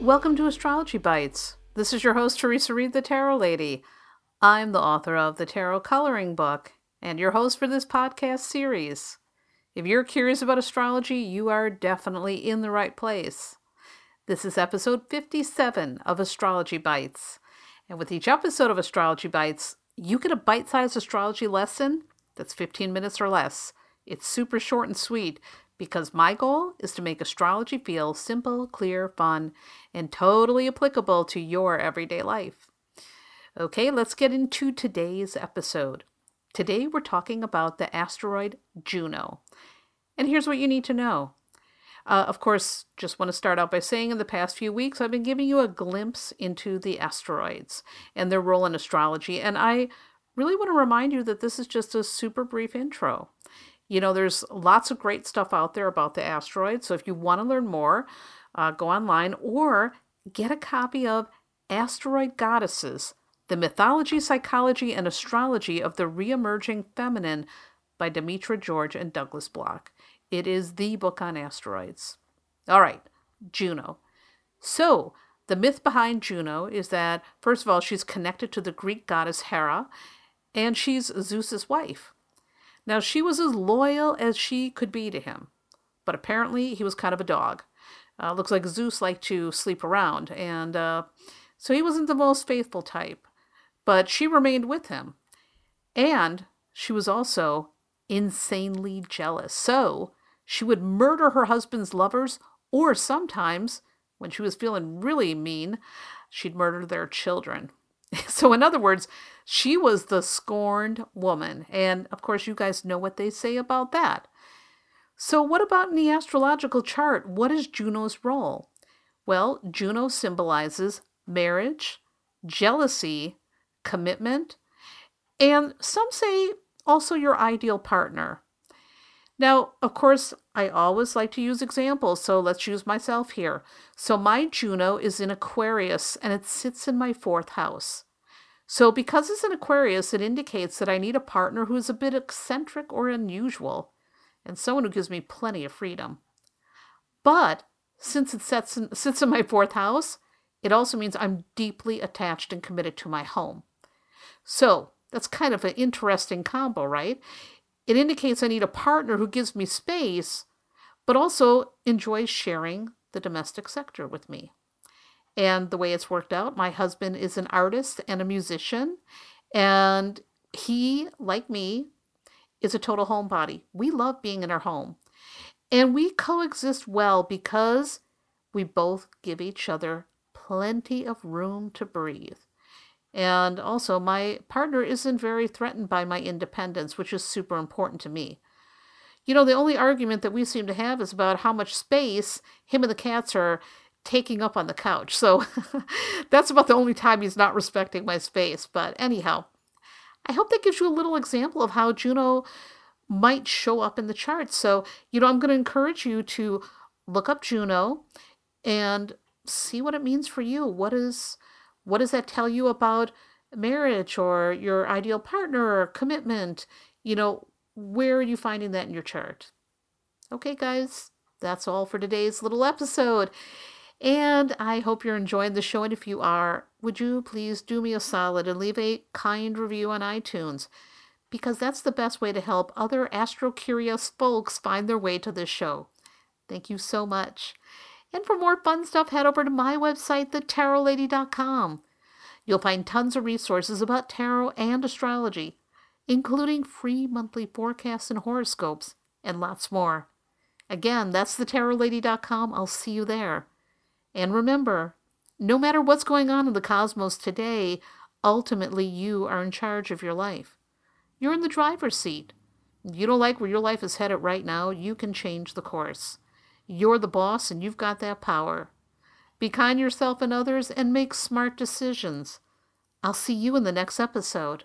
Welcome to Astrology Bites. This is your host, Theresa Reed, the Tarot Lady. I'm the author of the Tarot Coloring Book and your host for this podcast series. If you're curious about astrology, you are definitely in the right place. This is episode 57 of Astrology Bites. And with each episode of Astrology Bites, you get a bite sized astrology lesson that's 15 minutes or less. It's super short and sweet because my goal is to make astrology feel simple, clear, fun, and totally applicable to your everyday life. Okay, let's get into today's episode. Today we're talking about the asteroid Juno. And here's what you need to know. Uh, of course, just want to start out by saying in the past few weeks, I've been giving you a glimpse into the asteroids and their role in astrology. And I really want to remind you that this is just a super brief intro. You know, there's lots of great stuff out there about the asteroids. So if you want to learn more, uh, go online or get a copy of Asteroid Goddesses The Mythology, Psychology, and Astrology of the Reemerging Feminine by Demetra George and Douglas Bloch. It is the book on asteroids. All right, Juno. So, the myth behind Juno is that, first of all, she's connected to the Greek goddess Hera, and she's Zeus's wife. Now, she was as loyal as she could be to him, but apparently he was kind of a dog. Uh, looks like Zeus liked to sleep around, and uh, so he wasn't the most faithful type. But she remained with him. And she was also insanely jealous. So she would murder her husband's lovers, or sometimes, when she was feeling really mean, she'd murder their children. So, in other words, she was the scorned woman. And of course, you guys know what they say about that. So, what about in the astrological chart? What is Juno's role? Well, Juno symbolizes marriage, jealousy, commitment, and some say also your ideal partner. Now, of course, I always like to use examples, so let's use myself here. So, my Juno is in Aquarius and it sits in my fourth house. So, because it's an Aquarius, it indicates that I need a partner who is a bit eccentric or unusual, and someone who gives me plenty of freedom. But since it sits in, sits in my fourth house, it also means I'm deeply attached and committed to my home. So, that's kind of an interesting combo, right? It indicates I need a partner who gives me space, but also enjoys sharing the domestic sector with me. And the way it's worked out, my husband is an artist and a musician, and he, like me, is a total homebody. We love being in our home. And we coexist well because we both give each other plenty of room to breathe. And also, my partner isn't very threatened by my independence, which is super important to me. You know, the only argument that we seem to have is about how much space him and the cats are taking up on the couch. So that's about the only time he's not respecting my space. But anyhow, I hope that gives you a little example of how Juno might show up in the charts. So, you know, I'm going to encourage you to look up Juno and see what it means for you. What is what does that tell you about marriage or your ideal partner or commitment? You know, where are you finding that in your chart? Okay, guys, that's all for today's little episode. And I hope you're enjoying the show. And if you are, would you please do me a solid and leave a kind review on iTunes? Because that's the best way to help other astro curious folks find their way to this show. Thank you so much. And for more fun stuff, head over to my website, thetarotlady.com. You'll find tons of resources about tarot and astrology, including free monthly forecasts and horoscopes, and lots more. Again, that's thetarotlady.com. I'll see you there. And remember, no matter what's going on in the cosmos today, ultimately you are in charge of your life. You're in the driver's seat. You don't like where your life is headed right now, you can change the course. You're the boss and you've got that power. Be kind yourself and others and make smart decisions. I'll see you in the next episode.